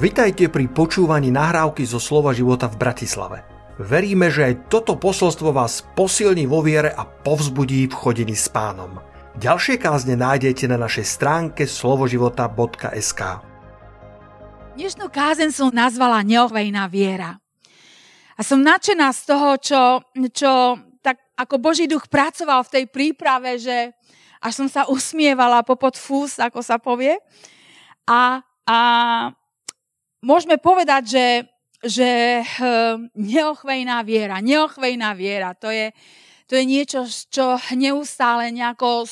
Vitajte pri počúvaní nahrávky zo Slova života v Bratislave. Veríme, že aj toto posolstvo vás posilní vo viere a povzbudí v chodení s pánom. Ďalšie kázne nájdete na našej stránke slovoživota.sk Dnešnú kázen som nazvala Neochvejná viera. A som nadšená z toho, čo, čo tak ako Boží duch pracoval v tej príprave, že až som sa usmievala popod fús, ako sa povie. A, a môžeme povedať, že, že hm, neochvejná viera, neochvejná viera, to je, to je niečo, čo neustále nejako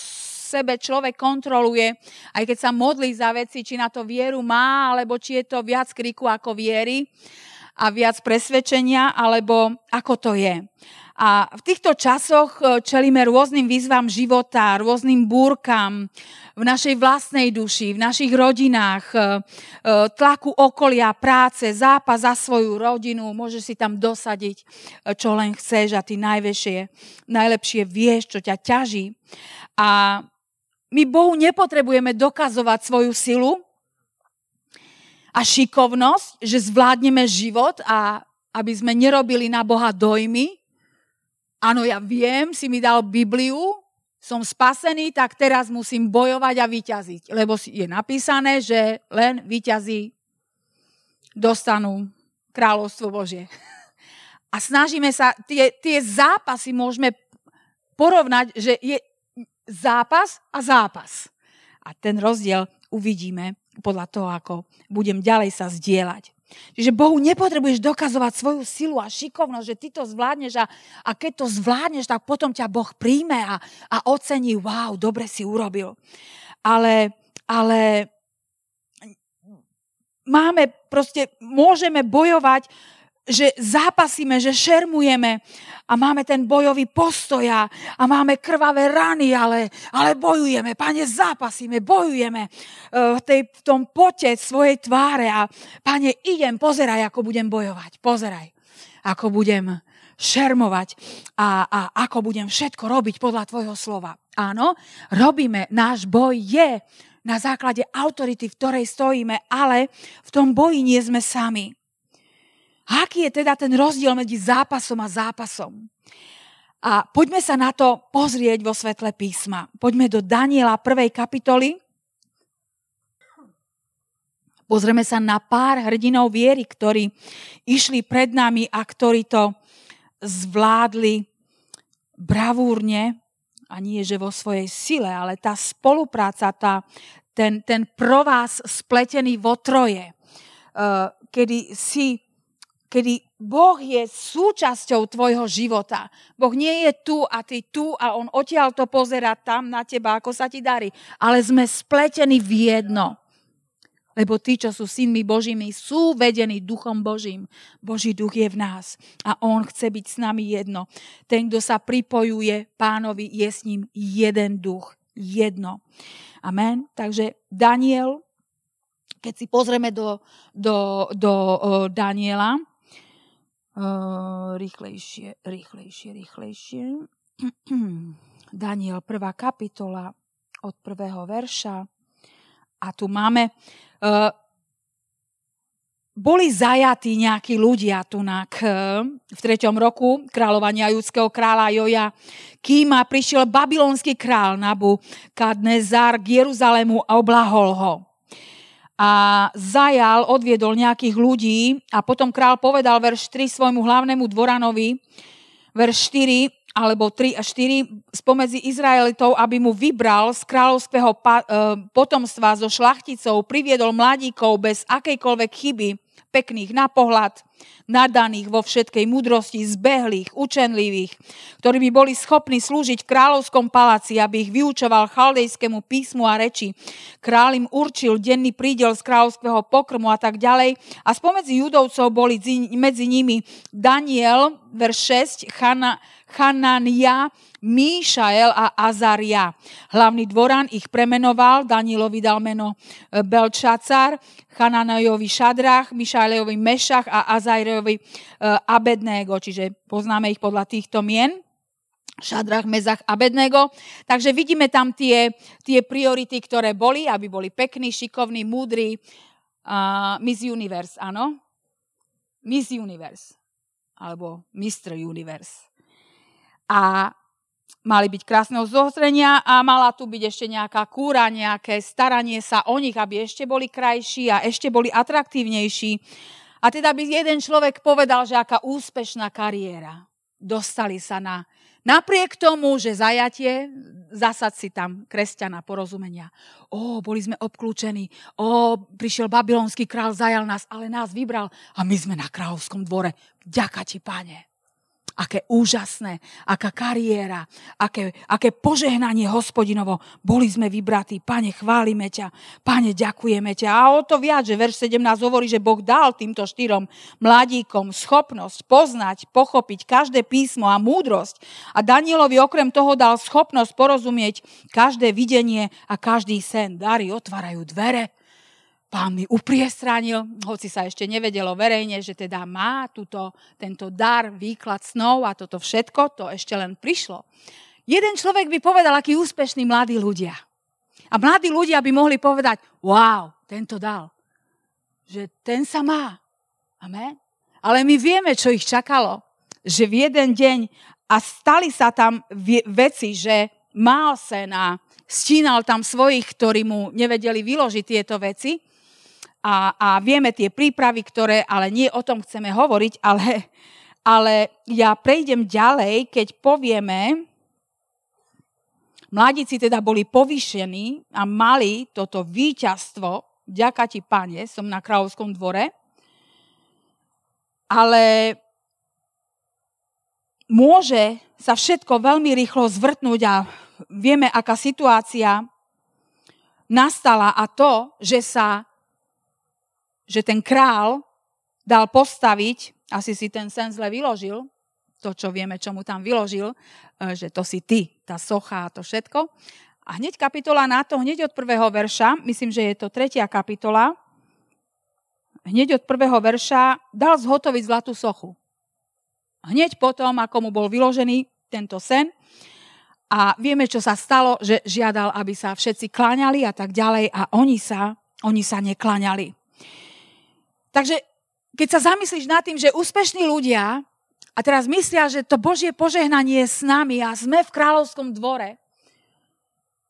sebe človek kontroluje, aj keď sa modlí za veci, či na to vieru má, alebo či je to viac kriku ako viery a viac presvedčenia, alebo ako to je. A v týchto časoch e, čelíme rôznym výzvam života, rôznym búrkam v našej vlastnej duši, v našich rodinách, e, e, tlaku okolia, práce, zápas za svoju rodinu. Môžeš si tam dosadiť, čo len chceš a ty najväčšie, najlepšie vieš, čo ťa ťaží. A my Bohu nepotrebujeme dokazovať svoju silu a šikovnosť, že zvládneme život a aby sme nerobili na Boha dojmy, Áno, ja viem, si mi dal Bibliu, som spasený, tak teraz musím bojovať a vyťaziť. Lebo je napísané, že len vyťazí dostanú kráľovstvo Božie. A snažíme sa, tie, tie zápasy môžeme porovnať, že je zápas a zápas. A ten rozdiel uvidíme podľa toho, ako budem ďalej sa zdieľať. Čiže Bohu nepotrebuješ dokazovať svoju silu a šikovnosť, že ty to zvládneš a, a keď to zvládneš, tak potom ťa Boh príjme a, a ocení, wow, dobre si urobil. Ale, ale máme proste, môžeme bojovať že zápasíme, že šermujeme a máme ten bojový postoj a, máme krvavé rany, ale, ale bojujeme, pane, zápasíme, bojujeme e, v, tej, v tom pote svojej tváre a pane, idem, pozeraj, ako budem bojovať, pozeraj, ako budem šermovať a, a ako budem všetko robiť podľa tvojho slova. Áno, robíme, náš boj je na základe autority, v ktorej stojíme, ale v tom boji nie sme sami. Aký je teda ten rozdiel medzi zápasom a zápasom? A poďme sa na to pozrieť vo svetle písma. Poďme do Daniela 1. kapitoly. Pozrieme sa na pár hrdinov viery, ktorí išli pred nami a ktorí to zvládli bravúrne, a nie že vo svojej sile, ale tá spolupráca, tá, ten, ten provás spletený vo troje, eh, kedy si kedy Boh je súčasťou tvojho života. Boh nie je tu a ty tu a on odtiaľ to pozera tam na teba, ako sa ti darí. Ale sme spletení v jedno. Lebo tí, čo sú synmi Božími, sú vedení duchom Božím. Boží duch je v nás a on chce byť s nami jedno. Ten, kto sa pripojuje pánovi, je s ním jeden duch. Jedno. Amen. Takže Daniel, keď si pozrieme do, do, do Daniela, rýchlejšie, rýchlejšie, rýchlejšie. Daniel, prvá kapitola od prvého verša. A tu máme, uh, boli zajatí nejakí ľudia tu v treťom roku kráľovania judského kráľa Joja, kým prišiel babylonský král Nabu Kadnezar k Jeruzalému a oblahol ho a zajal, odviedol nejakých ľudí a potom král povedal verš 3 svojmu hlavnému dvoranovi, verš 4 alebo 3 a 4 spomedzi Izraelitov, aby mu vybral z kráľovského e, potomstva so šlachticou, priviedol mladíkov bez akejkoľvek chyby, pekných na pohľad, nadaných vo všetkej múdrosti, zbehlých, učenlivých, ktorí by boli schopní slúžiť v kráľovskom paláci, aby ich vyučoval chaldejskému písmu a reči. Král im určil denný prídel z kráľovského pokrmu a tak ďalej. A spomedzi judovcov boli medzi nimi Daniel, verš 6, Chana, Chanania, Míšael a Azaria. Hlavný dvoran ich premenoval, Danielovi dal meno e, Belčacar, Chananajovi Šadrach, Míšaelovi Mešach a Azajrovi e, Abednego, čiže poznáme ich podľa týchto mien. Šadrach, Mezach, Abednego. Takže vidíme tam tie, tie priority, ktoré boli, aby boli pekní, šikovní, múdri, Uh, Miss Universe, áno? Miss Universe. Alebo Mr. Universe. A mali byť krásneho zostrenia a mala tu byť ešte nejaká kúra, nejaké staranie sa o nich, aby ešte boli krajší a ešte boli atraktívnejší. A teda by jeden človek povedal, že aká úspešná kariéra. Dostali sa na Napriek tomu, že zajatie, zasad si tam kresťana porozumenia. Ó, boli sme obklúčení, ó, prišiel babylonský král, zajal nás, ale nás vybral a my sme na kráľovskom dvore. Ďaká ti, pane aké úžasné, aká kariéra, aké, aké požehnanie hospodinovo. Boli sme vybratí, pane, chválime ťa, pane, ďakujeme ťa. A o to viac, že verš 17 hovorí, že Boh dal týmto štyrom mladíkom schopnosť poznať, pochopiť každé písmo a múdrosť. A Danielovi okrem toho dal schopnosť porozumieť každé videnie a každý sen. Dary otvárajú dvere pán mi upriestranil, hoci sa ešte nevedelo verejne, že teda má túto, tento dar, výklad snov a toto všetko, to ešte len prišlo. Jeden človek by povedal, aký úspešní mladí ľudia. A mladí ľudia by mohli povedať, wow, tento dal. Že ten sa má. Amen. Ale my vieme, čo ich čakalo. Že v jeden deň a stali sa tam veci, že mal sen a stínal tam svojich, ktorí mu nevedeli vyložiť tieto veci a, a vieme tie prípravy, ktoré, ale nie o tom chceme hovoriť, ale, ale ja prejdem ďalej, keď povieme, mladíci teda boli povýšení a mali toto víťazstvo, ďaká ti, pane, som na kráľovskom dvore, ale môže sa všetko veľmi rýchlo zvrtnúť a vieme, aká situácia nastala a to, že sa že ten král dal postaviť, asi si ten sen zle vyložil, to, čo vieme, čo mu tam vyložil, e, že to si ty, tá socha a to všetko. A hneď kapitola na to, hneď od prvého verša, myslím, že je to tretia kapitola, hneď od prvého verša dal zhotoviť zlatú sochu. Hneď potom, ako mu bol vyložený tento sen, a vieme, čo sa stalo, že žiadal, aby sa všetci kláňali a tak ďalej a oni sa, oni sa nekláňali. Takže keď sa zamyslíš nad tým, že úspešní ľudia a teraz myslia, že to Božie požehnanie je s nami a sme v kráľovskom dvore,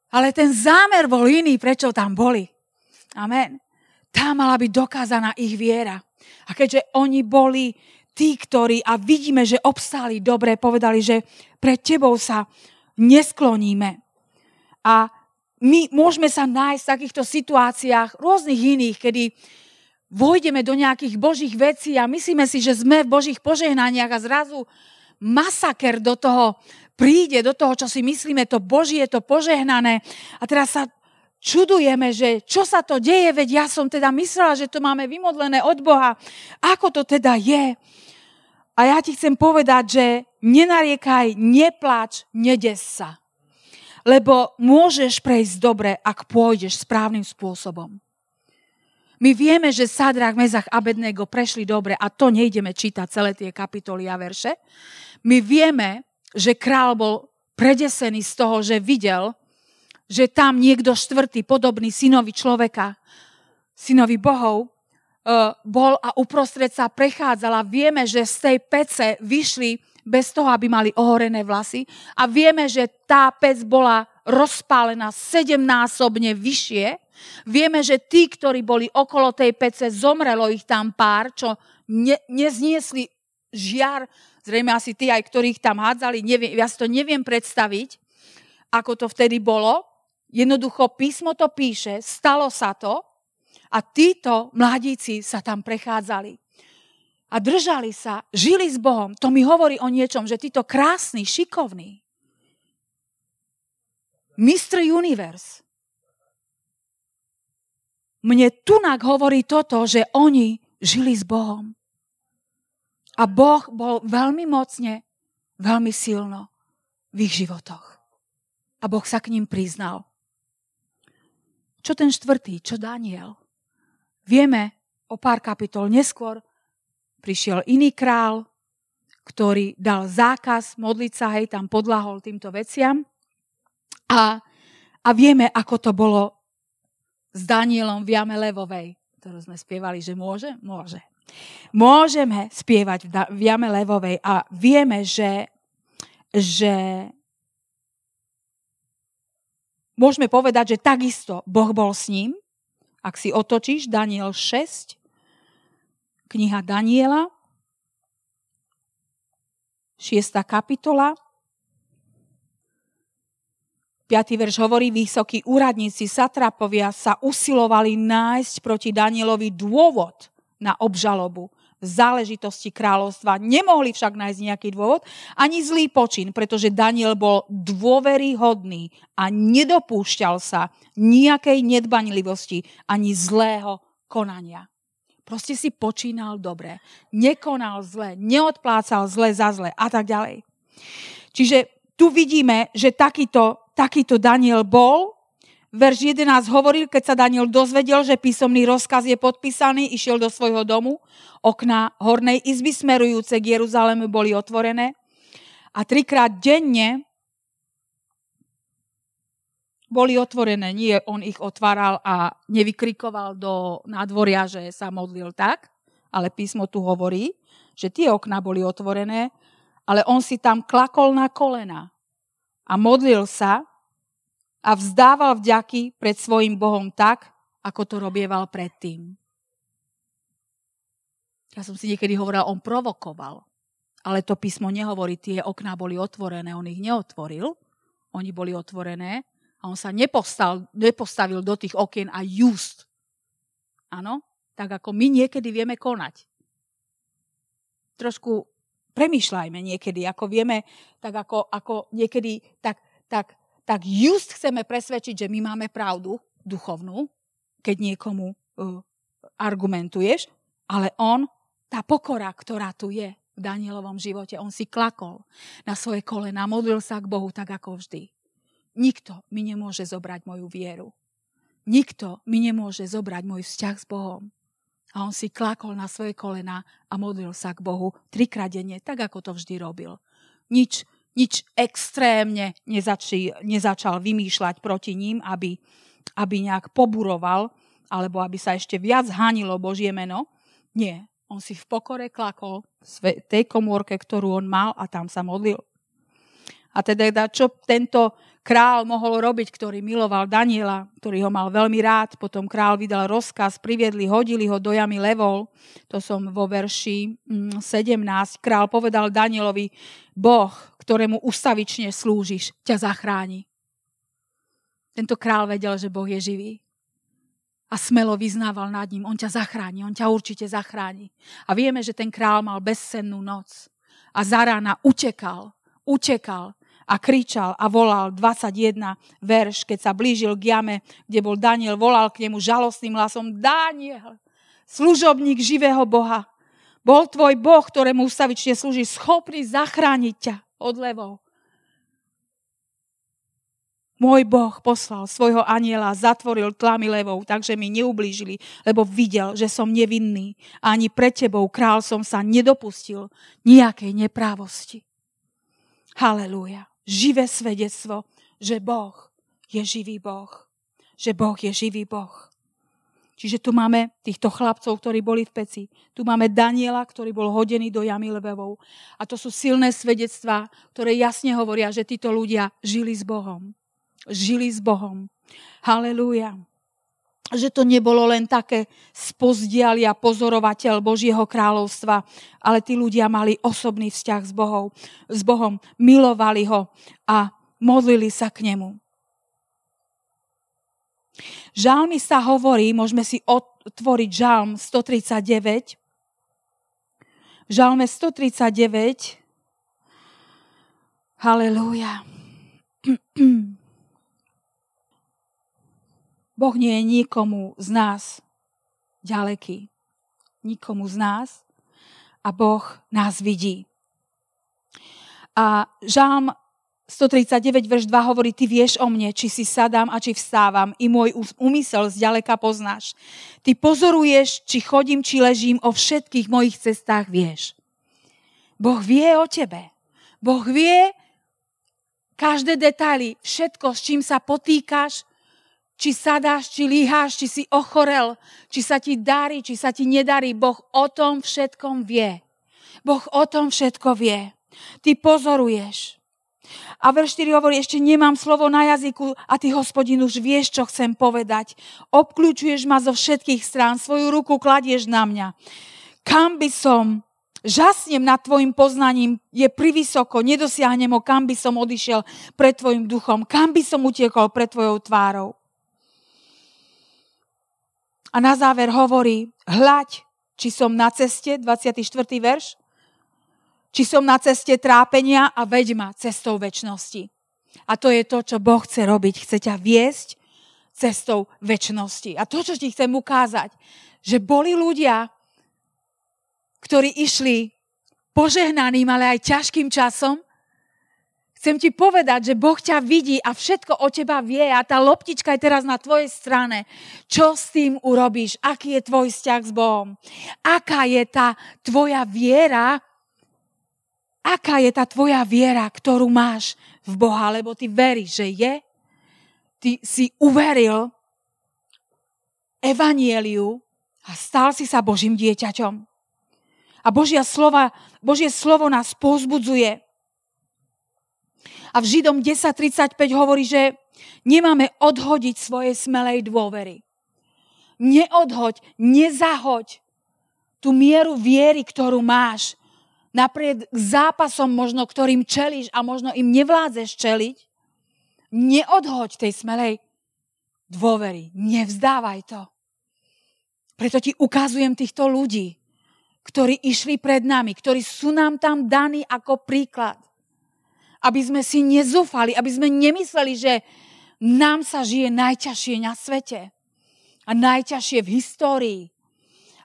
ale ten zámer bol iný, prečo tam boli. Amen. Tá mala byť dokázaná ich viera. A keďže oni boli tí, ktorí, a vidíme, že obstáli dobre, povedali, že pred tebou sa neskloníme. A my môžeme sa nájsť v takýchto situáciách, rôznych iných, kedy vojdeme do nejakých božích vecí a myslíme si, že sme v božích požehnaniach a zrazu masaker do toho príde, do toho, čo si myslíme, to božie, to požehnané. A teraz sa čudujeme, že čo sa to deje, veď ja som teda myslela, že to máme vymodlené od Boha. Ako to teda je? A ja ti chcem povedať, že nenariekaj, neplač, nedes sa. Lebo môžeš prejsť dobre, ak pôjdeš správnym spôsobom. My vieme, že Sadrach, Mezach, Abednego prešli dobre a to nejdeme čítať celé tie kapitoly a verše. My vieme, že král bol predesený z toho, že videl, že tam niekto štvrtý, podobný synovi človeka, synovi bohov, e, bol a uprostred sa prechádzala. Vieme, že z tej pece vyšli bez toho, aby mali ohorené vlasy. A vieme, že tá pec bola rozpálená sedemnásobne vyššie Vieme, že tí, ktorí boli okolo tej pece, zomrelo ich tam pár, čo ne, nezniesli žiar, zrejme asi tí aj, ktorých tam hádzali, neviem, ja si to neviem predstaviť, ako to vtedy bolo. Jednoducho písmo to píše, stalo sa to a títo mladíci sa tam prechádzali. A držali sa, žili s Bohom. To mi hovorí o niečom, že títo krásni, šikovní, Mr. Universe, mne tunak hovorí toto, že oni žili s Bohom. A Boh bol veľmi mocne, veľmi silno v ich životoch. A Boh sa k ním priznal. Čo ten štvrtý, čo Daniel? Vieme o pár kapitol neskôr, prišiel iný král, ktorý dal zákaz modliť sa, hej, tam podlahol týmto veciam. A, a vieme, ako to bolo s Danielom v jame levovej. ktorú sme spievali, že môže? Môže. Môžeme spievať v jame levovej a vieme, že, že môžeme povedať, že takisto Boh bol s ním. Ak si otočíš Daniel 6, kniha Daniela, 6. kapitola, 5. verš hovorí, vysokí úradníci, satrapovia sa usilovali nájsť proti Danielovi dôvod na obžalobu v záležitosti kráľovstva. Nemohli však nájsť nejaký dôvod, ani zlý počin, pretože Daniel bol dôveryhodný a nedopúšťal sa nejakej nedbanlivosti ani zlého konania. Proste si počínal dobre, nekonal zle, neodplácal zle za zle a tak ďalej. Čiže tu vidíme, že takýto takýto Daniel bol. Verš 11 hovoril, keď sa Daniel dozvedel, že písomný rozkaz je podpísaný, išiel do svojho domu. Okná hornej izby smerujúce k Jeruzalému boli otvorené. A trikrát denne boli otvorené. Nie on ich otváral a nevykrikoval do nádvoria, že sa modlil tak, ale písmo tu hovorí, že tie okná boli otvorené, ale on si tam klakol na kolena a modlil sa a vzdával vďaky pred svojim Bohom tak, ako to robieval predtým. Ja som si niekedy hovorila, on provokoval. Ale to písmo nehovorí, tie okná boli otvorené, on ich neotvoril. Oni boli otvorené a on sa nepostal, nepostavil do tých okien a just. Áno? Tak ako my niekedy vieme konať. Trošku premýšľajme niekedy, ako vieme, tak ako, ako niekedy, tak, tak, tak just chceme presvedčiť, že my máme pravdu duchovnú, keď niekomu uh, argumentuješ, ale on, tá pokora, ktorá tu je v Danielovom živote, on si klakol na svoje kolena, modlil sa k Bohu tak ako vždy. Nikto mi nemôže zobrať moju vieru. Nikto mi nemôže zobrať môj vzťah s Bohom. A on si klakol na svoje kolena a modlil sa k Bohu trikrát denne, tak ako to vždy robil. Nič, nič extrémne nezačí, nezačal vymýšľať proti ním, aby, aby nejak poburoval, alebo aby sa ešte viac hanilo Božie meno. Nie, on si v pokore klakol v tej komórke, ktorú on mal a tam sa modlil. A teda čo tento král mohol robiť, ktorý miloval Daniela, ktorý ho mal veľmi rád. Potom král vydal rozkaz, priviedli, hodili ho do jamy levol. To som vo verši 17. Mm, král povedal Danielovi, Boh, ktorému ustavične slúžiš, ťa zachráni. Tento král vedel, že Boh je živý. A smelo vyznával nad ním, on ťa zachráni, on ťa určite zachráni. A vieme, že ten král mal bezsennú noc. A za rána utekal, utekal a kričal a volal 21 verš, keď sa blížil k jame, kde bol Daniel, volal k nemu žalostným hlasom Daniel, služobník živého Boha. Bol tvoj Boh, ktorému ustavične slúži, schopný zachrániť ťa od levou. Môj Boh poslal svojho aniela, zatvoril tlamy levou, takže mi neublížili, lebo videl, že som nevinný. A ani pre tebou, král, som sa nedopustil nejakej neprávosti. Halelúja živé svedectvo, že Boh je živý Boh. Že Boh je živý Boh. Čiže tu máme týchto chlapcov, ktorí boli v peci. Tu máme Daniela, ktorý bol hodený do jamy levevou. A to sú silné svedectvá, ktoré jasne hovoria, že títo ľudia žili s Bohom. Žili s Bohom. Halelúja že to nebolo len také spozdialia pozorovateľ Božieho kráľovstva, ale tí ľudia mali osobný vzťah s Bohom, s Bohom, milovali ho a modlili sa k nemu. Žalmy sa hovorí, môžeme si otvoriť žalm 139. V žalme 139 Halelúja. Boh nie je nikomu z nás ďaleký. Nikomu z nás. A Boh nás vidí. A Žám 139, verš 2 hovorí, ty vieš o mne, či si sadám a či vstávam, i môj úmysel zďaleka poznáš. Ty pozoruješ, či chodím, či ležím, o všetkých mojich cestách vieš. Boh vie o tebe. Boh vie každé detaily, všetko, s čím sa potýkaš, či sadáš, či líháš, či si ochorel, či sa ti darí, či sa ti nedarí. Boh o tom všetkom vie. Boh o tom všetko vie. Ty pozoruješ. A verš 4 hovorí, ešte nemám slovo na jazyku a ty, hospodin, už vieš, čo chcem povedať. Obklúčuješ ma zo všetkých strán, svoju ruku kladieš na mňa. Kam by som Žasnem nad tvojim poznaním, je privysoko, nedosiahnem ho, kam by som odišiel pred tvojim duchom, kam by som utiekol pred tvojou tvárou. A na záver hovorí, hľaď, či som na ceste, 24. verš, či som na ceste trápenia a veď ma cestou väčšnosti. A to je to, čo Boh chce robiť. Chce ťa viesť cestou väčšnosti. A to, čo ti chcem ukázať, že boli ľudia, ktorí išli požehnaným, ale aj ťažkým časom, Chcem ti povedať, že Boh ťa vidí a všetko o teba vie a tá loptička je teraz na tvojej strane. Čo s tým urobíš? Aký je tvoj vzťah s Bohom? Aká je tá tvoja viera aká je tá tvoja viera, ktorú máš v Boha, lebo ty veríš, že je. Ty si uveril evanieliu a stal si sa Božím dieťaťom. A Božia slova, Božie slovo nás pozbudzuje. A v Židom 10.35 hovorí, že nemáme odhodiť svoje smelej dôvery. Neodhoď, nezahoď tú mieru viery, ktorú máš napriek zápasom možno, ktorým čelíš a možno im nevládzeš čeliť, neodhoď tej smelej dôvery. Nevzdávaj to. Preto ti ukazujem týchto ľudí, ktorí išli pred nami, ktorí sú nám tam daní ako príklad. Aby sme si nezúfali, aby sme nemysleli, že nám sa žije najťažšie na svete a najťažšie v histórii.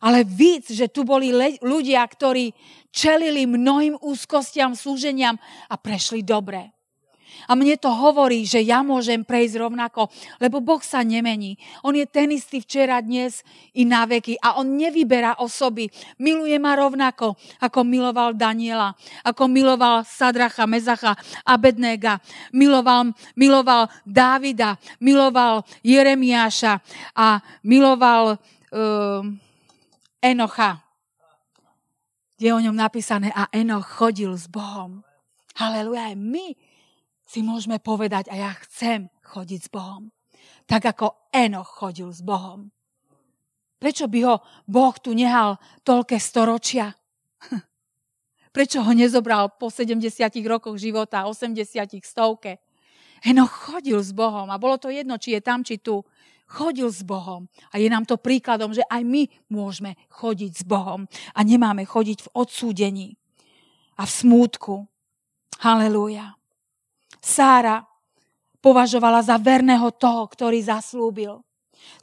Ale víc, že tu boli ľudia, ktorí čelili mnohým úzkostiam, súženiam a prešli dobre. A mne to hovorí, že ja môžem prejsť rovnako, lebo Boh sa nemení. On je ten istý včera, dnes i na veky a on nevyberá osoby. Miluje ma rovnako, ako miloval Daniela, ako miloval Sadracha, Mezacha, Abednéga, miloval, miloval Dávida, miloval Jeremiáša a miloval uh, Enocha, je o ňom napísané a Enoch chodil s Bohom. Haleluja, aj my si môžeme povedať a ja chcem chodiť s Bohom. Tak ako Enoch chodil s Bohom. Prečo by ho Boh tu nehal toľké storočia? Prečo ho nezobral po 70 rokoch života, 80 stovke? Enoch chodil s Bohom a bolo to jedno, či je tam, či tu chodil s Bohom. A je nám to príkladom, že aj my môžeme chodiť s Bohom a nemáme chodiť v odsúdení a v smútku. Halelúja. Sára považovala za verného toho, ktorý zaslúbil.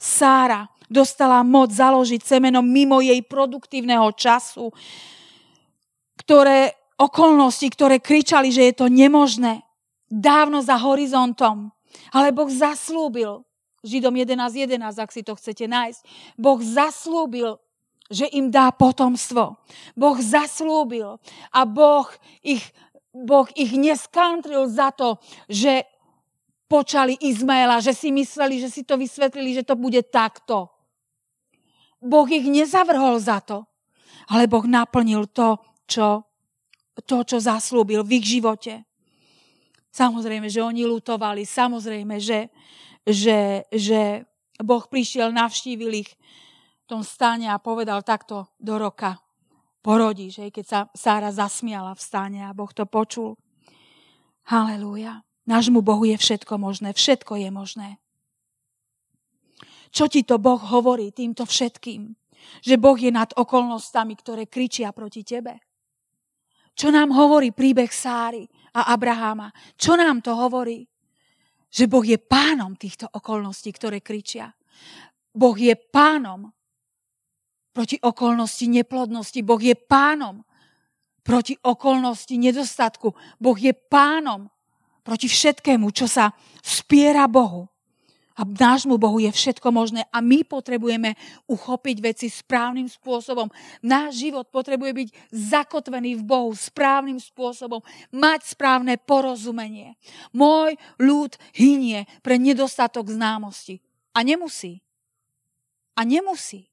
Sára dostala moc založiť semeno mimo jej produktívneho času, ktoré okolnosti, ktoré kričali, že je to nemožné, dávno za horizontom. Ale Boh zaslúbil, Židom 11.11, 11, ak si to chcete nájsť. Boh zaslúbil, že im dá potomstvo. Boh zaslúbil a Boh ich, boh ich neskantril za to, že počali Izmaela, že si mysleli, že si to vysvetlili, že to bude takto. Boh ich nezavrhol za to, ale Boh naplnil to, čo, to, čo zaslúbil v ich živote. Samozrejme, že oni lutovali, samozrejme, že, že, že Boh prišiel, navštívil ich v tom stane a povedal takto do roka porodíš, hej, keď sa Sára zasmiala v stane a Boh to počul. Halelúja. Nášmu Bohu je všetko možné, všetko je možné. Čo ti to Boh hovorí týmto všetkým? Že Boh je nad okolnostami, ktoré kričia proti tebe. Čo nám hovorí príbeh Sáry a Abraháma? Čo nám to hovorí? že Boh je pánom týchto okolností, ktoré kričia. Boh je pánom proti okolnosti neplodnosti. Boh je pánom proti okolnosti nedostatku. Boh je pánom proti všetkému, čo sa spiera Bohu. A nášmu Bohu je všetko možné a my potrebujeme uchopiť veci správnym spôsobom. Náš život potrebuje byť zakotvený v Bohu správnym spôsobom, mať správne porozumenie. Môj ľud hynie pre nedostatok známosti. A nemusí. A nemusí.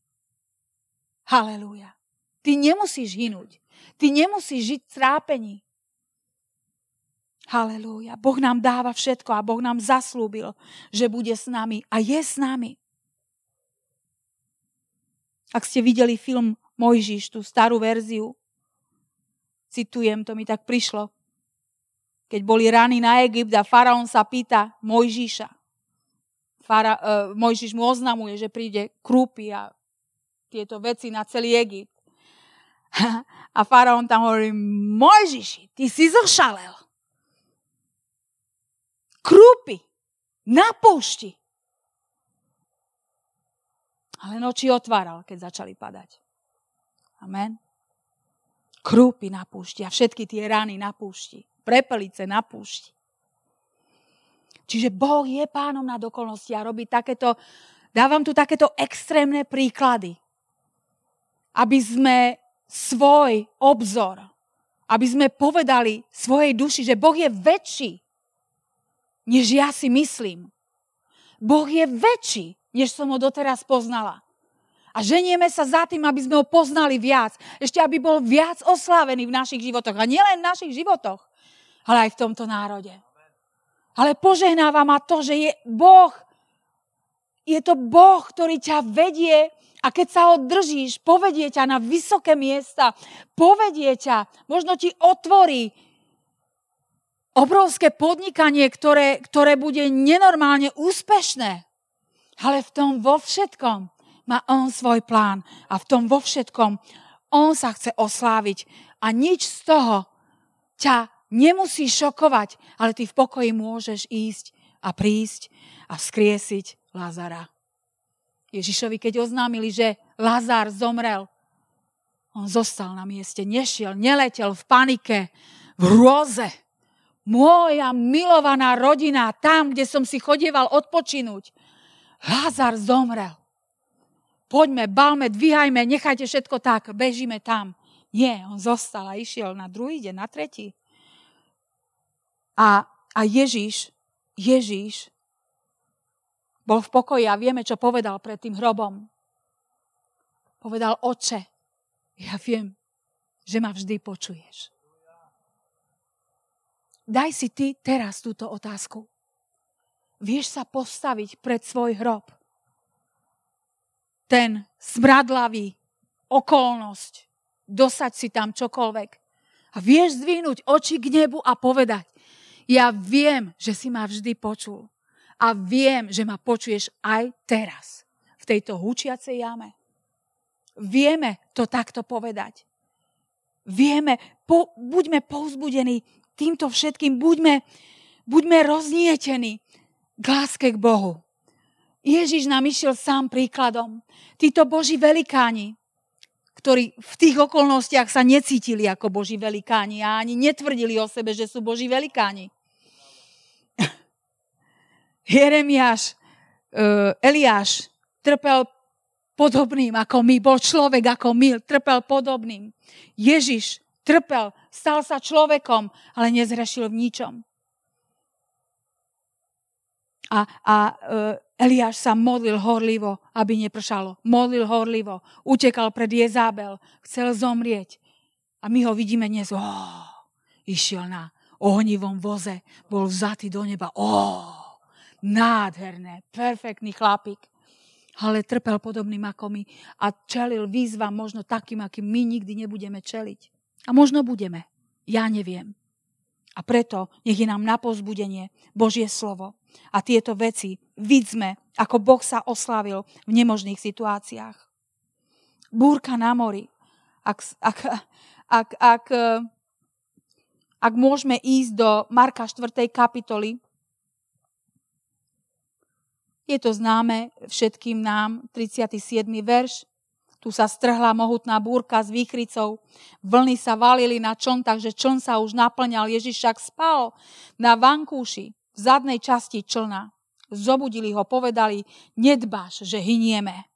Halelúja. Ty nemusíš hynúť. Ty nemusíš žiť v trápení. Halelúja. Boh nám dáva všetko a Boh nám zaslúbil, že bude s nami a je s nami. Ak ste videli film Mojžiš, tú starú verziu, citujem, to mi tak prišlo, keď boli rany na Egypt a faraón sa pýta Mojžiša. Fara, uh, Mojžiš mu oznamuje, že príde krúpy a tieto veci na celý Egypt. A faraón tam hovorí, Mojžiši, ty si zošalel. Krúpy na púšti. Ale noči otváral, keď začali padať. Amen. Krúpy na púšti a všetky tie rany na púšti prepelice na púšti. Čiže Boh je pánom nad okolnosti a robí takéto, dávam tu takéto extrémne príklady, aby sme svoj obzor, aby sme povedali svojej duši, že Boh je väčší, než ja si myslím. Boh je väčší, než som ho doteraz poznala. A ženieme sa za tým, aby sme ho poznali viac. Ešte, aby bol viac oslávený v našich životoch. A nielen v našich životoch, ale aj v tomto národe. Ale požehnáva ma to, že je Boh, je to Boh, ktorý ťa vedie a keď sa ho držíš, povedie ťa na vysoké miesta, povedie ťa, možno ti otvorí obrovské podnikanie, ktoré, ktoré bude nenormálne úspešné. Ale v tom vo všetkom má on svoj plán a v tom vo všetkom on sa chce osláviť a nič z toho ťa nemusí šokovať, ale ty v pokoji môžeš ísť a prísť a skriesiť Lazara. Ježišovi, keď oznámili, že Lazar zomrel, on zostal na mieste, nešiel, neletel v panike, v hrôze. Moja milovaná rodina, tam, kde som si chodieval odpočinúť. Lazar zomrel. Poďme, balme, dvíhajme, nechajte všetko tak, bežíme tam. Nie, on zostal a išiel na druhý deň, na tretí. A, a Ježíš, Ježíš bol v pokoji a vieme, čo povedal pred tým hrobom. Povedal, oče, ja viem, že ma vždy počuješ. Daj si ty teraz túto otázku. Vieš sa postaviť pred svoj hrob? Ten smradlavý okolnosť, dosať si tam čokoľvek. A vieš zdvihnúť oči k nebu a povedať, ja viem, že si ma vždy počul. A viem, že ma počuješ aj teraz, v tejto hučiacej jame. Vieme to takto povedať. Vieme, po, buďme povzbudení týmto všetkým, buďme, buďme roznietení k láske k Bohu. Ježiš nám išiel sám príkladom. Títo Boží velikáni, ktorí v tých okolnostiach sa necítili ako Boží velikáni a ani netvrdili o sebe, že sú Boží velikáni. Jeremiáš, uh, Eliáš trpel podobným ako my, bol človek ako my, trpel podobným. Ježiš trpel, stal sa človekom, ale nezrešil v ničom. A, a uh, Eliáš sa modlil horlivo, aby nepršalo. Modlil horlivo, utekal pred Jezábel, chcel zomrieť. A my ho vidíme dnes, oh, išiel na ohnivom voze, bol vzatý do neba. Oh, nádherné, perfektný chlapík. Ale trpel podobným ako my a čelil výzvam možno takým, akým my nikdy nebudeme čeliť. A možno budeme. Ja neviem. A preto nech je nám na pozbudenie Božie slovo. A tieto veci vidzme, ako Boh sa oslavil v nemožných situáciách. Búrka na mori. Ak, ak, ak, ak, ak môžeme ísť do Marka 4. kapitoly, je to známe všetkým nám, 37. verš. Tu sa strhla mohutná búrka s výchrycou. Vlny sa valili na čln, takže čln sa už naplňal. Ježiš však spal na vankúši v zadnej časti člna. Zobudili ho, povedali, nedbáš, že hynieme.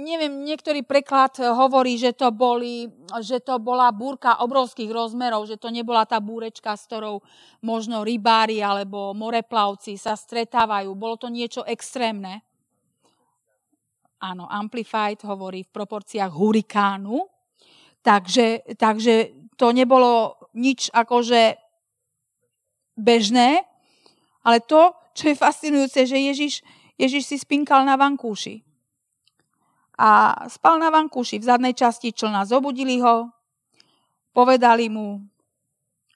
Neviem, niektorý preklad hovorí, že to, boli, že to bola búrka obrovských rozmerov, že to nebola tá búrečka, s ktorou možno rybári alebo moreplavci sa stretávajú. Bolo to niečo extrémne. Áno, Amplified hovorí v proporciách hurikánu, takže, takže to nebolo nič akože bežné, ale to, čo je fascinujúce, že Ježiš, Ježiš si spinkal na vankúši a spal na vankúši v zadnej časti člna. Zobudili ho, povedali mu,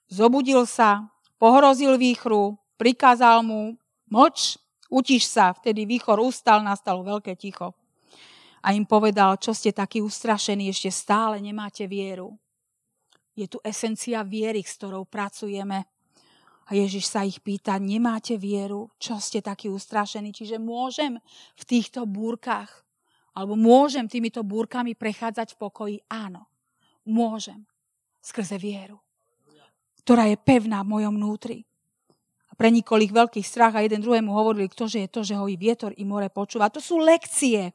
zobudil sa, pohrozil výchru, prikázal mu, moč, utiš sa. Vtedy výchor ustal, nastalo veľké ticho. A im povedal, čo ste takí ustrašení, ešte stále nemáte vieru. Je tu esencia viery, s ktorou pracujeme. A Ježiš sa ich pýta, nemáte vieru, čo ste takí ustrašení. Čiže môžem v týchto búrkach alebo môžem týmito búrkami prechádzať v pokoji? Áno, môžem. Skrze vieru, ktorá je pevná v mojom vnútri. A prenikol ich veľký strach a jeden druhému hovorili, ktože je to, že ho i vietor i more počúva. To sú lekcie.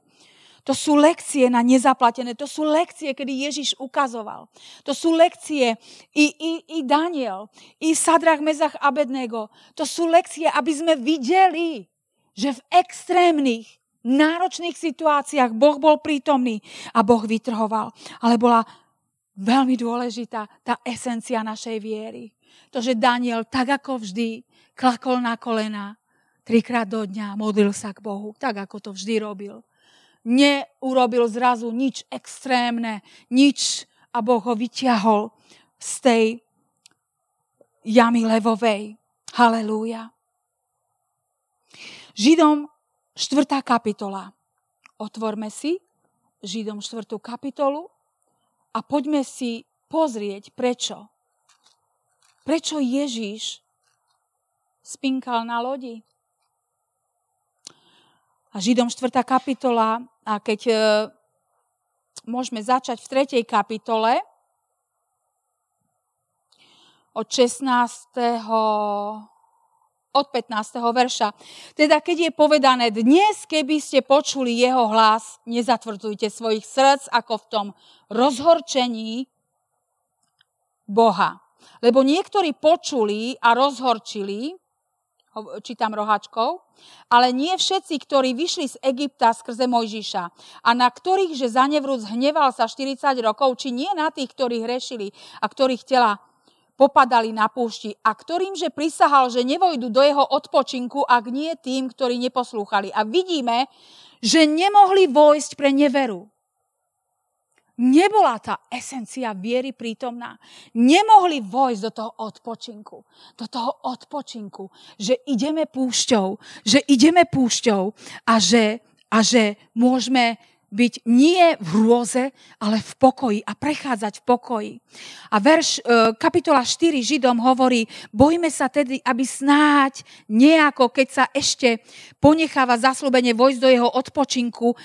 To sú lekcie na nezaplatené, to sú lekcie, kedy Ježiš ukazoval. To sú lekcie i, i, i Daniel, i Sadrach, Mezach, Abednego. To sú lekcie, aby sme videli, že v extrémnych náročných situáciách Boh bol prítomný a Boh vytrhoval. Ale bola veľmi dôležitá tá esencia našej viery. To, že Daniel tak ako vždy klakol na kolena trikrát do dňa, modlil sa k Bohu, tak ako to vždy robil. Neurobil zrazu nič extrémne, nič a Boh ho vyťahol z tej jamy levovej. Halelúja. Židom Štvrtá kapitola. Otvorme si Židom štvrtú kapitolu a poďme si pozrieť, prečo. Prečo Ježíš spinkal na lodi. A Židom 4. kapitola, a keď e, môžeme začať v 3. kapitole, od 16 od 15. verša. Teda keď je povedané, dnes, keby ste počuli jeho hlas, nezatvrdzujte svojich srdc ako v tom rozhorčení Boha. Lebo niektorí počuli a rozhorčili, čítam roháčkov, ale nie všetci, ktorí vyšli z Egypta skrze Mojžiša a na ktorých, že zanevrúc hneval sa 40 rokov, či nie na tých, ktorí hrešili a ktorých tela popadali na púšti a ktorým že prisahal, že nevojdu do jeho odpočinku, ak nie tým, ktorí neposlúchali. A vidíme, že nemohli vojsť pre neveru. Nebola tá esencia viery prítomná. Nemohli vojsť do toho odpočinku. Do toho odpočinku, že ideme púšťou, že ideme púšťou a že, a že môžeme byť nie v hrôze, ale v pokoji a prechádzať v pokoji. A verš, e, kapitola 4 Židom hovorí, bojme sa tedy, aby snáď nejako, keď sa ešte ponecháva zaslúbenie vojsť do jeho odpočinku,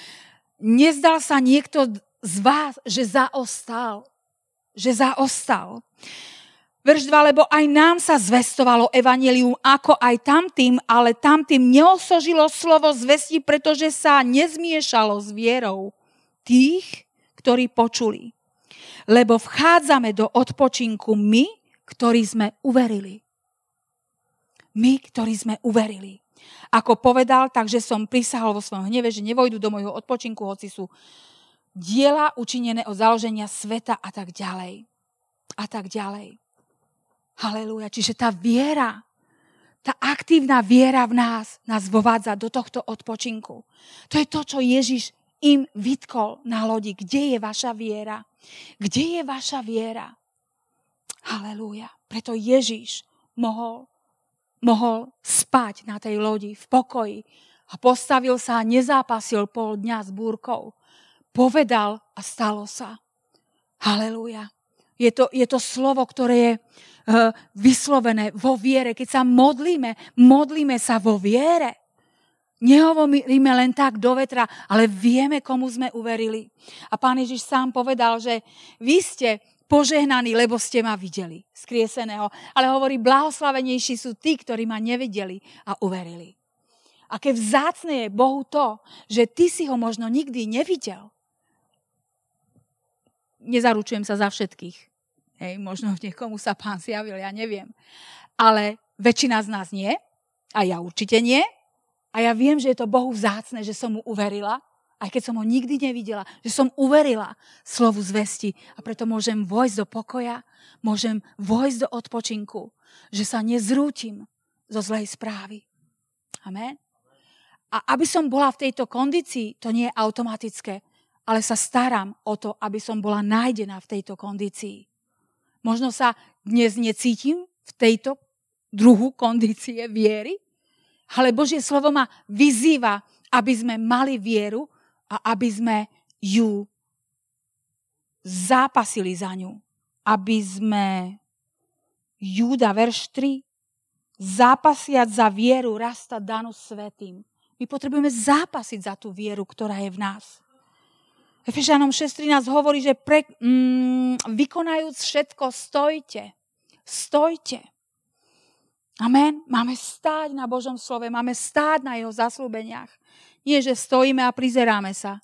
nezdal sa niekto z vás, že zaostal. Že zaostal. Verš 2, lebo aj nám sa zvestovalo evanelium ako aj tamtým, ale tamtým neosožilo slovo zvesti, pretože sa nezmiešalo s vierou tých, ktorí počuli. Lebo vchádzame do odpočinku my, ktorí sme uverili. My, ktorí sme uverili. Ako povedal, takže som prisahol vo svojom hneve, že nevojdu do môjho odpočinku, hoci sú diela učinené od založenia sveta a tak ďalej. A tak ďalej. Halelúja. Čiže tá viera, tá aktívna viera v nás nás vovádza do tohto odpočinku. To je to, čo Ježiš im vytkol na lodi. Kde je vaša viera? Kde je vaša viera? Halelúja. Preto Ježiš mohol, mohol spať na tej lodi v pokoji a postavil sa a nezápasil pol dňa s búrkou. Povedal a stalo sa. Halelúja. Je to, je to slovo, ktoré je uh, vyslovené vo viere. Keď sa modlíme, modlíme sa vo viere. Nehovoríme len tak do vetra, ale vieme, komu sme uverili. A pán Ježiš sám povedal, že vy ste požehnaní, lebo ste ma videli, skrieseného. Ale hovorí, blahoslavenejší sú tí, ktorí ma nevideli a uverili. Aké vzácne je Bohu to, že ty si ho možno nikdy nevidel. Nezaručujem sa za všetkých. Hej, možno niekomu sa pán zjavil, ja neviem. Ale väčšina z nás nie. A ja určite nie. A ja viem, že je to Bohu vzácne, že som mu uverila aj keď som ho nikdy nevidela, že som uverila slovu zvesti a preto môžem vojsť do pokoja, môžem vojsť do odpočinku, že sa nezrútim zo zlej správy. Amen. A aby som bola v tejto kondícii, to nie je automatické, ale sa starám o to, aby som bola nájdená v tejto kondícii. Možno sa dnes necítim v tejto druhu kondície viery, ale Božie slovo ma vyzýva, aby sme mali vieru, a aby sme ju zápasili za ňu. Aby sme Júda, verš 3, zápasiať za vieru rasta danú svetým. My potrebujeme zápasiť za tú vieru, ktorá je v nás. Efežanom 6.13 hovorí, že pre, mm, vykonajúc všetko, stojte. Stojte. Amen. Máme stáť na Božom slove, máme stáť na jeho zaslúbeniach. Nie, že stojíme a prizeráme sa,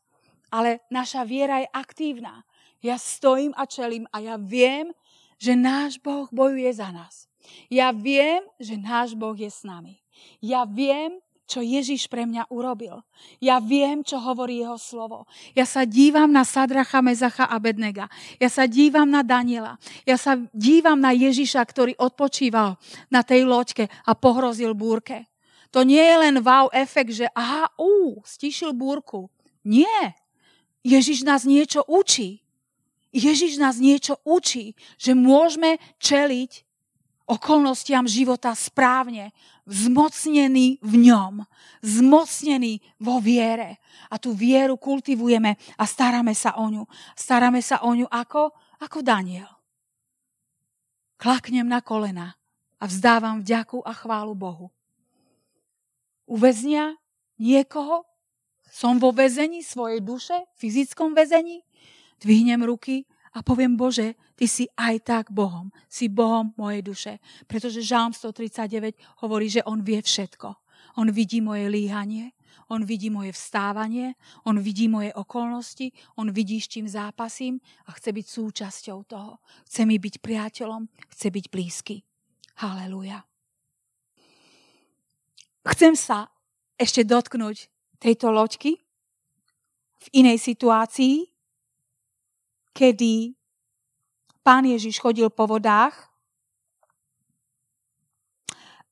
ale naša viera je aktívna. Ja stojím a čelím a ja viem, že náš Boh bojuje za nás. Ja viem, že náš Boh je s nami. Ja viem, čo Ježiš pre mňa urobil. Ja viem, čo hovorí jeho slovo. Ja sa dívam na Sadracha, Mezacha a Bednega. Ja sa dívam na Daniela. Ja sa dívam na Ježiša, ktorý odpočíval na tej loďke a pohrozil búrke. To nie je len wow efekt, že aha, ú, stišil búrku. Nie. Ježiš nás niečo učí. Ježiš nás niečo učí, že môžeme čeliť okolnostiam života správne, zmocnený v ňom, zmocnený vo viere. A tú vieru kultivujeme a staráme sa o ňu. Staráme sa o ňu ako? Ako Daniel. Klaknem na kolena a vzdávam vďaku a chválu Bohu uväznia niekoho, som vo väzení svojej duše, fyzickom väzení, dvihnem ruky a poviem, Bože, Ty si aj tak Bohom. Si Bohom mojej duše. Pretože Žálm 139 hovorí, že On vie všetko. On vidí moje líhanie, on vidí moje vstávanie, on vidí moje okolnosti, on vidí, s čím zápasím a chce byť súčasťou toho. Chce mi byť priateľom, chce byť blízky. Haleluja. Chcem sa ešte dotknúť tejto loďky v inej situácii, kedy pán Ježiš chodil po vodách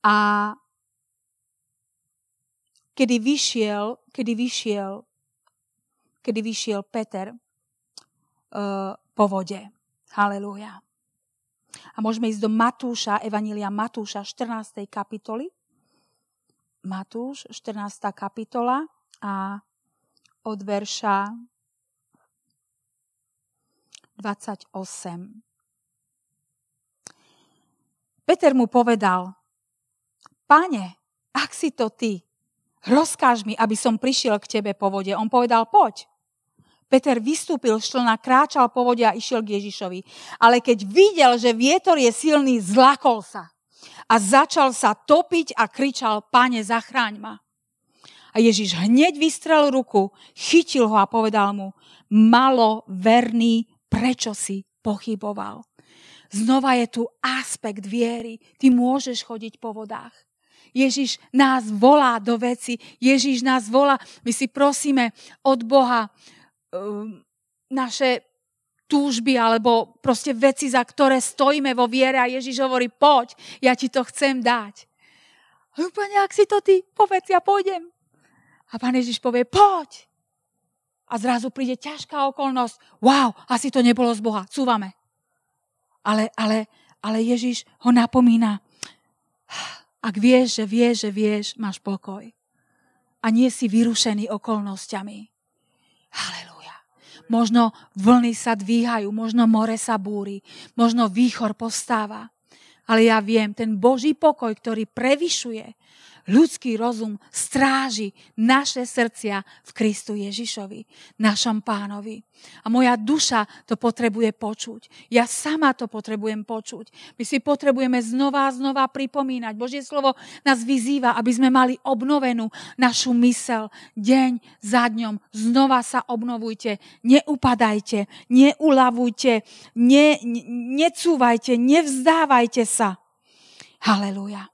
a kedy vyšiel, kedy vyšiel, kedy vyšiel Peter uh, po vode. Halelúja. A môžeme ísť do Matúša, Evanília Matúša, 14. kapitoly. Matúš, 14. kapitola a od verša 28. Peter mu povedal, Pane, ak si to ty, rozkáž mi, aby som prišiel k tebe po vode. On povedal, poď. Peter vystúpil z člna, kráčal po vode a išiel k Ježišovi. Ale keď videl, že vietor je silný, zlakol sa a začal sa topiť a kričal, pane, zachráň ma. A Ježiš hneď vystrel ruku, chytil ho a povedal mu, malo verný, prečo si pochyboval. Znova je tu aspekt viery. Ty môžeš chodiť po vodách. Ježiš nás volá do veci. Ježiš nás volá. My si prosíme od Boha um, naše túžby alebo proste veci, za ktoré stojíme vo viere a Ježiš hovorí, poď, ja ti to chcem dať. A úplne, ak si to ty, povedz, ja pôjdem. A pán Ježiš povie, poď. A zrazu príde ťažká okolnosť. Wow, asi to nebolo z Boha, cúvame. Ale, ale, ale Ježiš ho napomína. Ak vieš, že vieš, že vieš, máš pokoj. A nie si vyrušený okolnostiami. Halelujá. Možno vlny sa dvíhajú, možno more sa búri, možno výchor postáva. Ale ja viem, ten Boží pokoj, ktorý prevyšuje ľudský rozum stráži naše srdcia v Kristu Ježišovi, našom pánovi. A moja duša to potrebuje počuť. Ja sama to potrebujem počuť. My si potrebujeme znova a znova pripomínať. Božie slovo nás vyzýva, aby sme mali obnovenú našu mysel deň za dňom. Znova sa obnovujte, neupadajte, neulavujte, ne, necúvajte, nevzdávajte sa. Halelúja.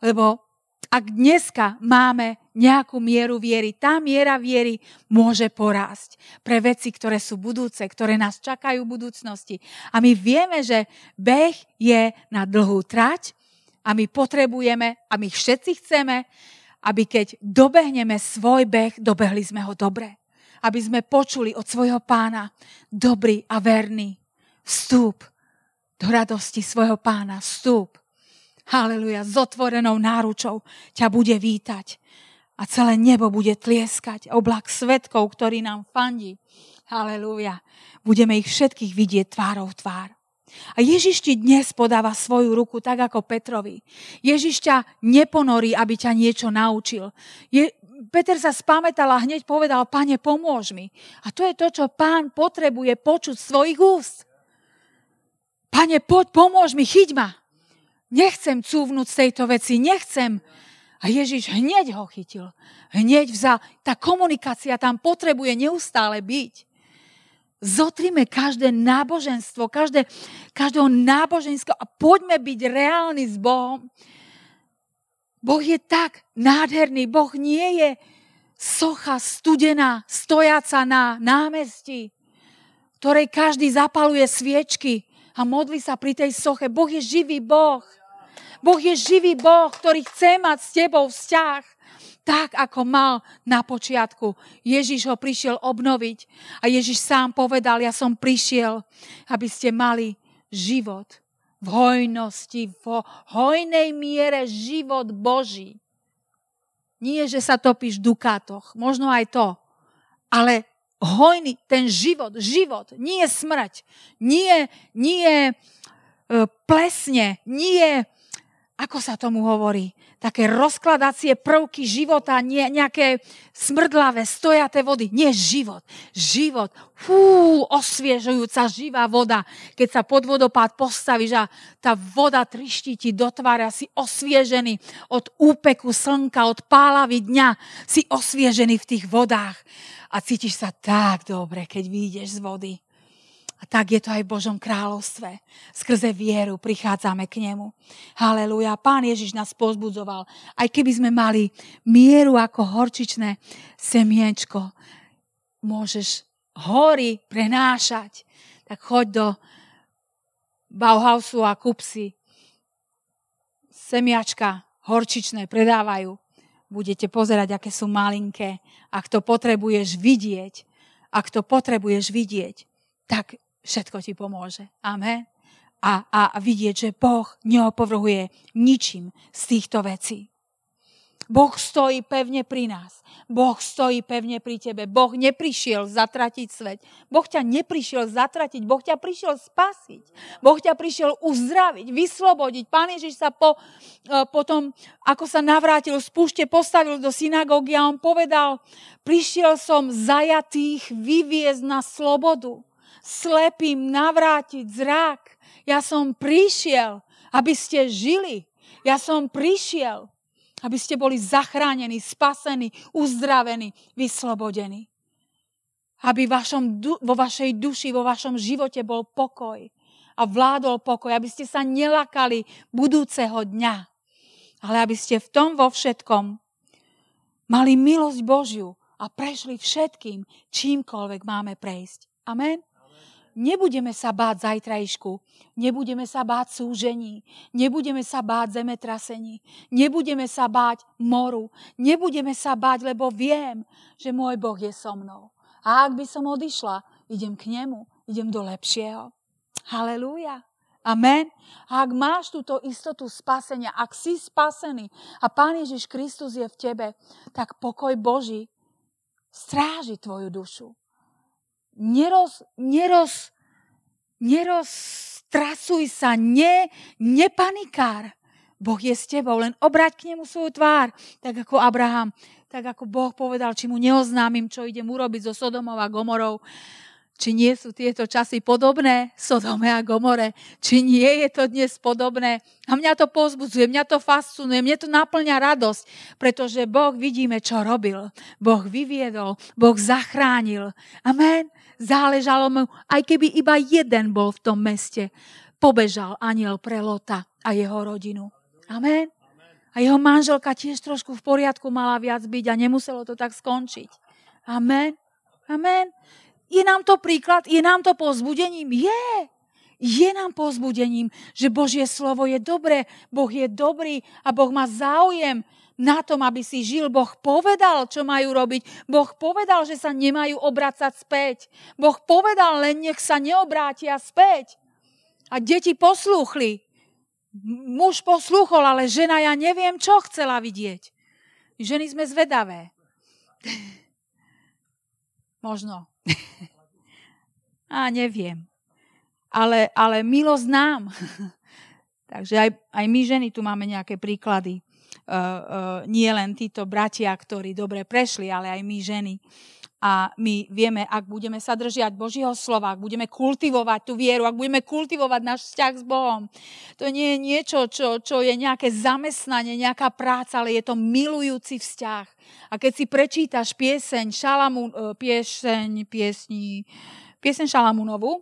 Lebo ak dneska máme nejakú mieru viery, tá miera viery môže porásť pre veci, ktoré sú budúce, ktoré nás čakajú v budúcnosti. A my vieme, že beh je na dlhú trať a my potrebujeme, a my všetci chceme, aby keď dobehneme svoj beh, dobehli sme ho dobre. Aby sme počuli od svojho pána dobrý a verný vstúp do radosti svojho pána, vstúp Haleluja, s otvorenou náručou ťa bude vítať a celé nebo bude tlieskať. Oblak svetkov, ktorý nám fandí. Haleluja. Budeme ich všetkých vidieť tvárou v tvár. A Ježiš ti dnes podáva svoju ruku tak ako Petrovi. Ježiš ťa neponorí, aby ťa niečo naučil. Je, Peter sa spametal a hneď povedal, pane, pomôž mi. A to je to, čo pán potrebuje počuť svojich úst. Pane, poď, pomôž mi, chyť ma. Nechcem cúvnuť z tejto veci, nechcem. A Ježiš hneď ho chytil. Hneď vzal. Tá komunikácia tam potrebuje neustále byť. Zotrime každé náboženstvo, každé, každého náboženského a poďme byť reálni s Bohom. Boh je tak nádherný. Boh nie je socha studená, stojaca na námestí, ktorej každý zapaluje sviečky a modlí sa pri tej soche. Boh je živý Boh. Boh je živý Boh, ktorý chce mať s tebou vzťah tak, ako mal na počiatku. Ježiš ho prišiel obnoviť a Ježiš sám povedal, ja som prišiel, aby ste mali život v hojnosti, v hojnej miere život Boží. Nie, že sa topíš v dukátoch, možno aj to, ale hojný, ten život, život, nie smrť, nie, nie e, plesne, nie ako sa tomu hovorí, také rozkladacie prvky života, nie, nejaké smrdlavé, stojaté vody. Nie život. Život. Fú, osviežujúca živá voda. Keď sa pod vodopád postavíš a tá voda triští ti do tvára, si osviežený od úpeku slnka, od pálavy dňa. Si osviežený v tých vodách. A cítiš sa tak dobre, keď vyjdeš z vody. A tak je to aj v Božom kráľovstve. Skrze vieru prichádzame k nemu. Halelúja. Pán Ježiš nás pozbudzoval. Aj keby sme mali mieru ako horčičné semienčko, môžeš hory prenášať. Tak choď do Bauhausu a kup si semiačka horčičné, predávajú. Budete pozerať, aké sú malinké. Ak to potrebuješ vidieť, ak to potrebuješ vidieť, tak všetko ti pomôže. Amen. A, a vidieť, že Boh neopovrhuje ničím z týchto vecí. Boh stojí pevne pri nás. Boh stojí pevne pri tebe. Boh neprišiel zatratiť svet. Boh ťa neprišiel zatratiť. Boh ťa prišiel spasiť. Boh ťa prišiel uzdraviť, vyslobodiť. Pán Ježiš sa po, e, potom, ako sa navrátil z púšte, postavil do synagógy a on povedal, prišiel som zajatých vyviezť na slobodu slepým navrátiť zrak. Ja som prišiel, aby ste žili. Ja som prišiel, aby ste boli zachránení, spasení, uzdravení, vyslobodení. Aby vašom, vo vašej duši, vo vašom živote bol pokoj a vládol pokoj, aby ste sa nelakali budúceho dňa, ale aby ste v tom vo všetkom mali milosť Božiu a prešli všetkým, čímkoľvek máme prejsť. Amen nebudeme sa báť zajtrajšku, nebudeme sa báť súžení, nebudeme sa báť zemetrasení, nebudeme sa báť moru, nebudeme sa báť, lebo viem, že môj Boh je so mnou. A ak by som odišla, idem k nemu, idem do lepšieho. Halelúja. Amen. A ak máš túto istotu spasenia, ak si spasený a Pán Ježiš Kristus je v tebe, tak pokoj Boží stráži tvoju dušu neroz, neroz, neroztrasuj sa, ne, nepanikár. Boh je s tebou, len obrať k nemu svoju tvár, tak ako Abraham, tak ako Boh povedal, či mu neoznámim, čo idem urobiť so Sodomou a Gomorou. Či nie sú tieto časy podobné Sodome a Gomore? Či nie je to dnes podobné? A mňa to pozbudzuje, mňa to fascinuje, mne to naplňa radosť, pretože Boh vidíme, čo robil. Boh vyviedol, Boh zachránil. Amen. Záležalo mu, aj keby iba jeden bol v tom meste, pobežal aniel pre Lota a jeho rodinu. Amen. A jeho manželka tiež trošku v poriadku mala viac byť a nemuselo to tak skončiť. Amen. Amen. Je nám to príklad? Je nám to pozbudením? Je. Je nám pozbudením, že Božie slovo je dobré, Boh je dobrý a Boh má záujem na tom, aby si žil. Boh povedal, čo majú robiť. Boh povedal, že sa nemajú obracať späť. Boh povedal, len nech sa neobrátia späť. A deti poslúchli. Muž poslúchol, ale žena ja neviem, čo chcela vidieť. Ženy sme zvedavé. Možno. A neviem. Ale, ale milosť nám. Takže aj, aj my ženy tu máme nejaké príklady. Uh, uh, nie len títo bratia, ktorí dobre prešli, ale aj my ženy. A my vieme, ak budeme sa držiať Božieho slova, ak budeme kultivovať tú vieru, ak budeme kultivovať náš vzťah s Bohom, to nie je niečo, čo, čo je nejaké zamestnanie, nejaká práca, ale je to milujúci vzťah. A keď si prečítaš pieseň, šalamu, e, pieseň, piesni, pieseň Šalamunovu,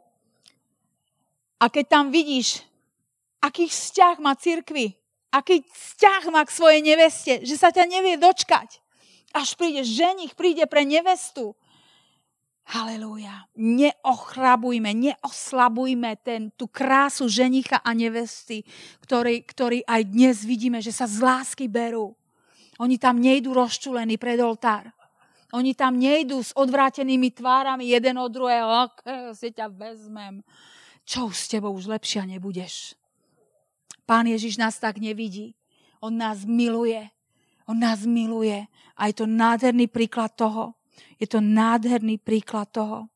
a keď tam vidíš, aký vzťah má cirkvi, aký vzťah má k svojej neveste, že sa ťa nevie dočkať, až príde ženich, príde pre nevestu. Halelúja. Neochrabujme, neoslabujme ten, tú krásu ženicha a nevesty, ktorý, ktorý aj dnes vidíme, že sa z lásky berú. Oni tam nejdú rozčulení pred oltár. Oni tam nejdú s odvrátenými tvárami jeden od druhého. Ok, si ťa vezmem. Čo s tebou už lepšia nebudeš. Pán Ježiš nás tak nevidí. On nás miluje. On nás miluje. A je to nádherný príklad toho. Je to nádherný príklad toho.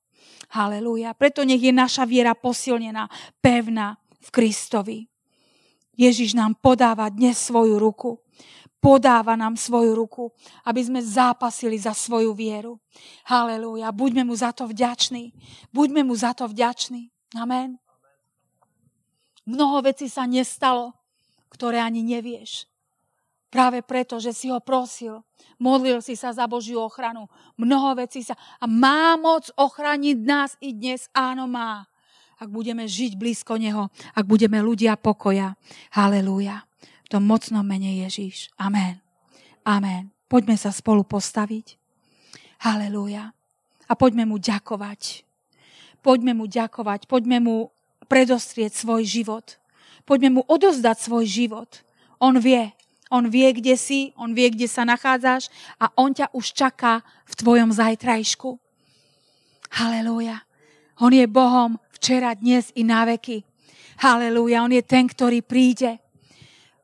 Halelúja. Preto nech je naša viera posilnená, pevná v Kristovi. Ježiš nám podáva dnes svoju ruku. Podáva nám svoju ruku, aby sme zápasili za svoju vieru. Halelúja. Buďme mu za to vďační. Buďme mu za to vďační. Amen. Mnoho vecí sa nestalo, ktoré ani nevieš. Práve preto, že si ho prosil. Modlil si sa za Božiu ochranu. Mnoho vecí sa... A má moc ochrániť nás i dnes? Áno, má. Ak budeme žiť blízko Neho. Ak budeme ľudia pokoja. Halelúja. V tom mocnom mene Ježíš. Amen. Amen. Poďme sa spolu postaviť. Halelúja. A poďme mu ďakovať. Poďme mu ďakovať. Poďme mu predostrieť svoj život. Poďme mu odozdať svoj život. On vie, on vie, kde si, on vie, kde sa nachádzaš a on ťa už čaká v tvojom zajtrajšku. Halelúja. On je Bohom včera, dnes i na veky. Halelúja. On je ten, ktorý príde.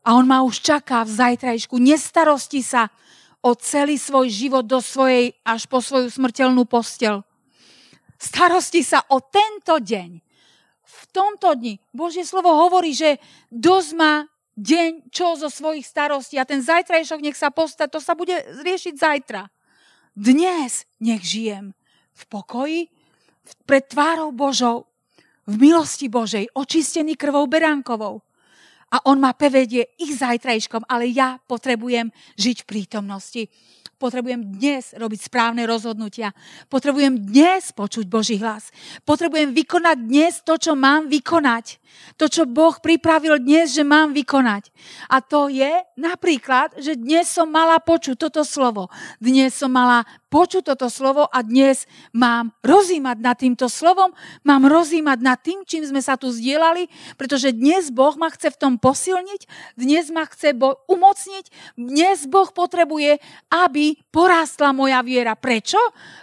A on ma už čaká v zajtrajšku. Nestarosti sa o celý svoj život do svojej, až po svoju smrteľnú postel. Starosti sa o tento deň. V tomto dni Božie slovo hovorí, že dosť ma deň, čo zo svojich starostí a ten zajtrajšok nech sa posta, to sa bude riešiť zajtra. Dnes nech žijem v pokoji, pred tvárou Božou, v milosti Božej, očistený krvou beránkovou. A on ma povedie ich zajtrajškom, ale ja potrebujem žiť v prítomnosti. Potrebujem dnes robiť správne rozhodnutia. Potrebujem dnes počuť Boží hlas. Potrebujem vykonať dnes to, čo mám vykonať. To, čo Boh pripravil dnes, že mám vykonať. A to je napríklad, že dnes som mala počuť toto slovo. Dnes som mala počuť toto slovo a dnes mám rozímať nad týmto slovom, mám rozímať nad tým, čím sme sa tu zdieľali, pretože dnes Boh ma chce v tom posilniť, dnes ma chce Boh umocniť, dnes Boh potrebuje, aby porástla moja viera. Prečo?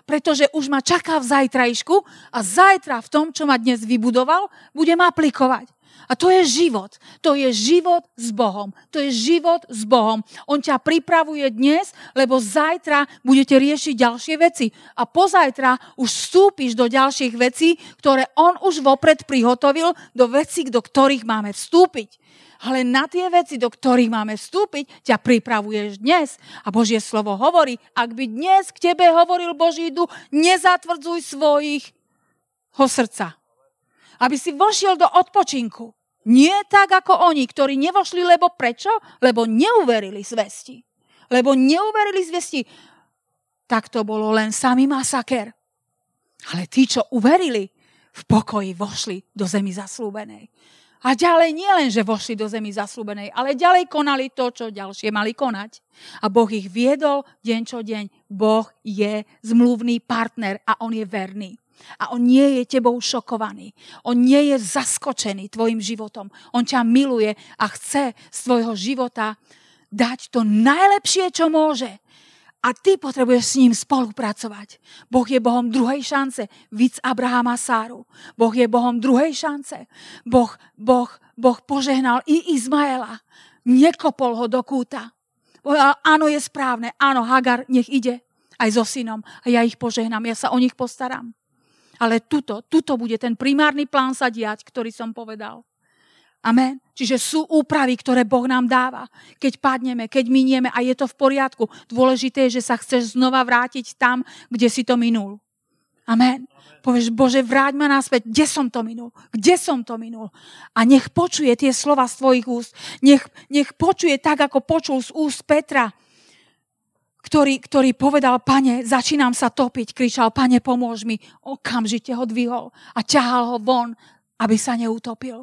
Pretože už ma čaká v zajtrajšku a zajtra v tom, čo ma dnes vybudoval, budem aplikovať. A to je život. To je život s Bohom. To je život s Bohom. On ťa pripravuje dnes, lebo zajtra budete riešiť ďalšie veci. A pozajtra už vstúpiš do ďalších vecí, ktoré on už vopred prihotovil, do vecí, do ktorých máme vstúpiť. ale na tie veci, do ktorých máme vstúpiť, ťa pripravuješ dnes. A Božie slovo hovorí, ak by dnes k tebe hovoril Boží duch, nezatvrdzuj svojich ho srdca. Aby si vošiel do odpočinku. Nie tak ako oni, ktorí nevošli, lebo prečo? Lebo neuverili zvesti. Lebo neuverili zvesti. Tak to bolo len samý masaker. Ale tí, čo uverili, v pokoji vošli do zemi zaslúbenej. A ďalej nie len, že vošli do zemi zaslúbenej, ale ďalej konali to, čo ďalšie mali konať. A Boh ich viedol deň čo deň. Boh je zmluvný partner a on je verný. A on nie je tebou šokovaný. On nie je zaskočený tvojim životom. On ťa miluje a chce z tvojho života dať to najlepšie, čo môže. A ty potrebuješ s ním spolupracovať. Boh je Bohom druhej šance. Víc Abrahama Sáru. Boh je Bohom druhej šance. Boh, boh, boh požehnal i Izmaela. Nekopol ho do kúta. Povedal, áno, je správne. Áno, Hagar, nech ide aj so synom. A ja ich požehnám. Ja sa o nich postaram. Ale tuto, tuto bude ten primárny plán sa diať, ktorý som povedal. Amen. Čiže sú úpravy, ktoré Boh nám dáva. Keď padneme, keď minieme a je to v poriadku. Dôležité je, že sa chceš znova vrátiť tam, kde si to minul. Amen. Povieš, Bože, vráť ma naspäť. Kde som to minul? Kde som to minul? A nech počuje tie slova z tvojich úst. Nech, nech počuje tak, ako počul z úst Petra, ktorý, ktorý povedal, pane, začínam sa topiť. Kričal, pane, pomôž mi. Okamžite ho dvihol a ťahal ho von, aby sa neutopil.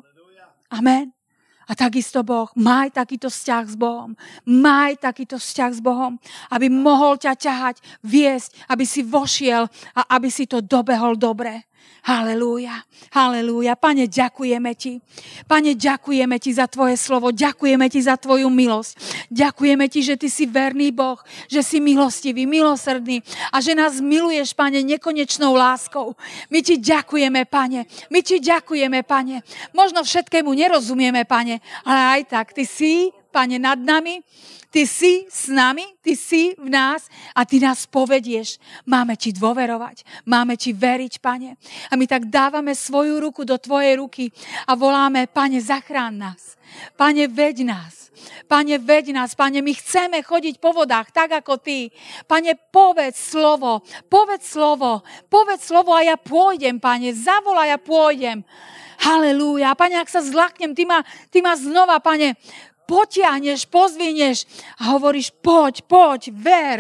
Amen. A takisto Boh, maj takýto vzťah s Bohom. Maj takýto vzťah s Bohom, aby mohol ťa ťahať, viesť, aby si vošiel a aby si to dobehol dobre. Halelúja, halelúja. Pane, ďakujeme Ti. Pane, ďakujeme Ti za Tvoje slovo, ďakujeme Ti za Tvoju milosť. Ďakujeme Ti, že Ty si verný Boh, že si milostivý, milosrdný a že nás miluješ, Pane, nekonečnou láskou. My Ti ďakujeme, Pane. My Ti ďakujeme, Pane. Možno všetkému nerozumieme, Pane, ale aj tak Ty si, Pane, nad nami Ty si s nami, ty si v nás a ty nás povedieš. Máme ti dôverovať, máme ti veriť, pane. A my tak dávame svoju ruku do tvojej ruky a voláme, pane, zachrán nás. Pane, veď nás. Pane, veď nás. Pane, my chceme chodiť po vodách, tak ako Ty. Pane, povedz slovo. Povedz slovo. Povedz slovo a ja pôjdem, Pane. Zavolaj a pôjdem. Halelúja. Pane, ak sa zlaknem, Ty ma, ty ma znova, Pane, potiahneš, pozvinieš a hovoríš, poď, poď, ver.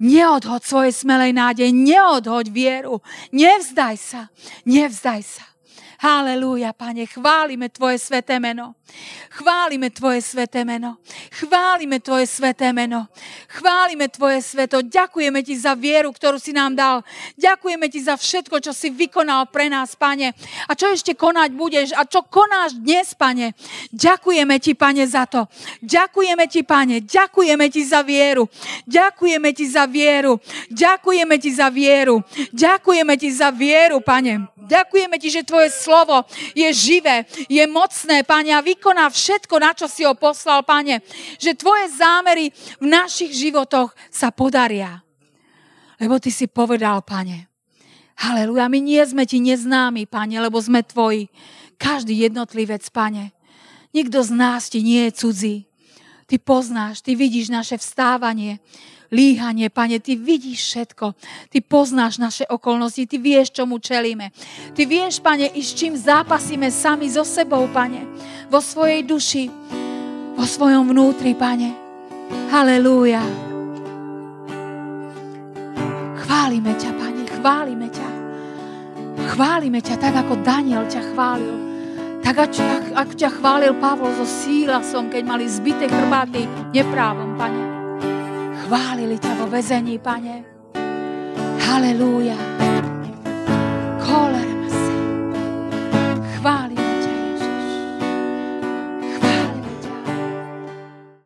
Neodhoď svoje smelej nádej, neodhoď vieru. Nevzdaj sa, nevzdaj sa. Halelúja, Pane, chválime Tvoje sveté meno. Chválime Tvoje sveté meno. Chválime Tvoje sveté meno. Chválime Tvoje sveto. Ďakujeme Ti za vieru, ktorú si nám dal. Ďakujeme Ti za všetko, čo si vykonal pre nás, Pane. A čo ešte konať budeš? A čo konáš dnes, Pane? Ďakujeme Ti, Pane, za to. Ďakujeme Ti, Pane. Ďakujeme Ti za vieru. Ďakujeme Ti za vieru. Ďakujeme Ti za vieru. Ďakujeme Ti za vieru, Pane. Ďakujeme Ti, že Tvoje slovo je živé, je mocné, Pane, a vykoná všetko, na čo si ho poslal, Pane. Že Tvoje zámery v našich životoch sa podaria. Lebo Ty si povedal, Pane. Haleluja, my nie sme Ti neznámi, Pane, lebo sme Tvoji. Každý jednotlivec, Pane. Nikto z nás Ti nie je cudzí. Ty poznáš, Ty vidíš naše vstávanie líhanie, Pane, Ty vidíš všetko. Ty poznáš naše okolnosti, Ty vieš, čomu čelíme. Ty vieš, Pane, i s čím zápasíme sami so sebou, Pane, vo svojej duši, vo svojom vnútri, Pane. Halelúja. Chválime ťa, Pane, chválime ťa. Chválime ťa tak, ako Daniel ťa chválil. Tak ako ťa chválil Pavol so sílasom, keď mali zbité chrbáty neprávom, Pane chválili ťa vo vezení, Pane. Halelúja. Kolera.